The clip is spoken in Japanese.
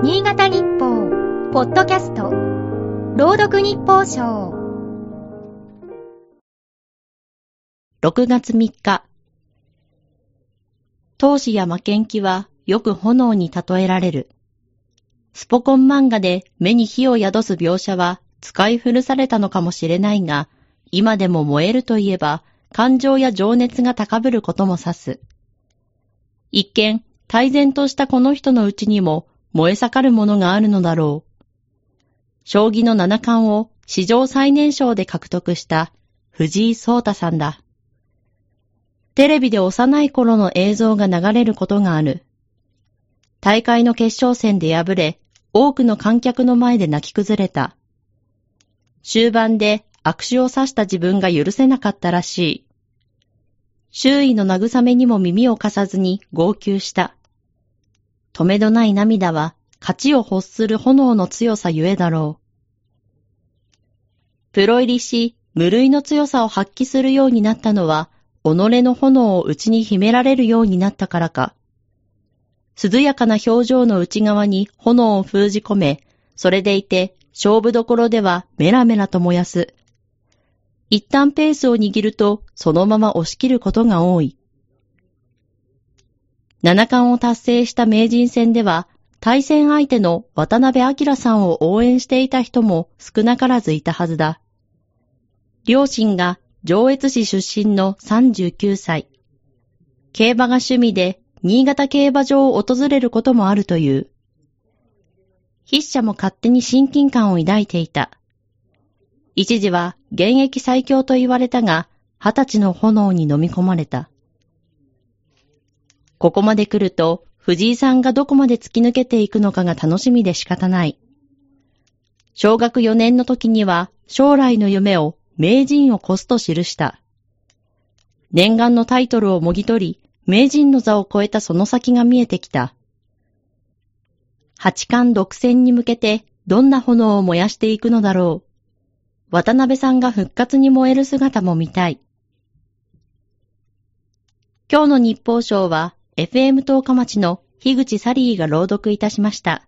新潟日報、ポッドキャスト、朗読日報賞。6月3日。闘志や負けん気はよく炎に例えられる。スポコン漫画で目に火を宿す描写は使い古されたのかもしれないが、今でも燃えるといえば感情や情熱が高ぶることも指す。一見、泰然としたこの人のうちにも燃え盛るものがあるのだろう。将棋の七冠を史上最年少で獲得した藤井聡太さんだ。テレビで幼い頃の映像が流れることがある。大会の決勝戦で敗れ、多くの観客の前で泣き崩れた。終盤で握手を刺した自分が許せなかったらしい。周囲の慰めにも耳を貸さずに号泣した。止めどない涙は勝ちを欲する炎の強さゆえだろう。プロ入りし、無類の強さを発揮するようになったのは、己の炎を内に秘められるようになったからか。涼やかな表情の内側に炎を封じ込め、それでいて勝負どころではメラメラと燃やす。一旦ペースを握るとそのまま押し切ることが多い。七冠を達成した名人戦では、対戦相手の渡辺明さんを応援していた人も少なからずいたはずだ。両親が上越市出身の39歳。競馬が趣味で新潟競馬場を訪れることもあるという。筆者も勝手に親近感を抱いていた。一時は現役最強と言われたが、二十歳の炎に飲み込まれた。ここまで来ると、藤井さんがどこまで突き抜けていくのかが楽しみで仕方ない。小学4年の時には、将来の夢を名人を越すと記した。念願のタイトルをもぎ取り、名人の座を超えたその先が見えてきた。八冠独占に向けてどんな炎を燃やしていくのだろう。渡辺さんが復活に燃える姿も見たい。今日の日報賞は FM 東日町の樋口サリーが朗読いたしました。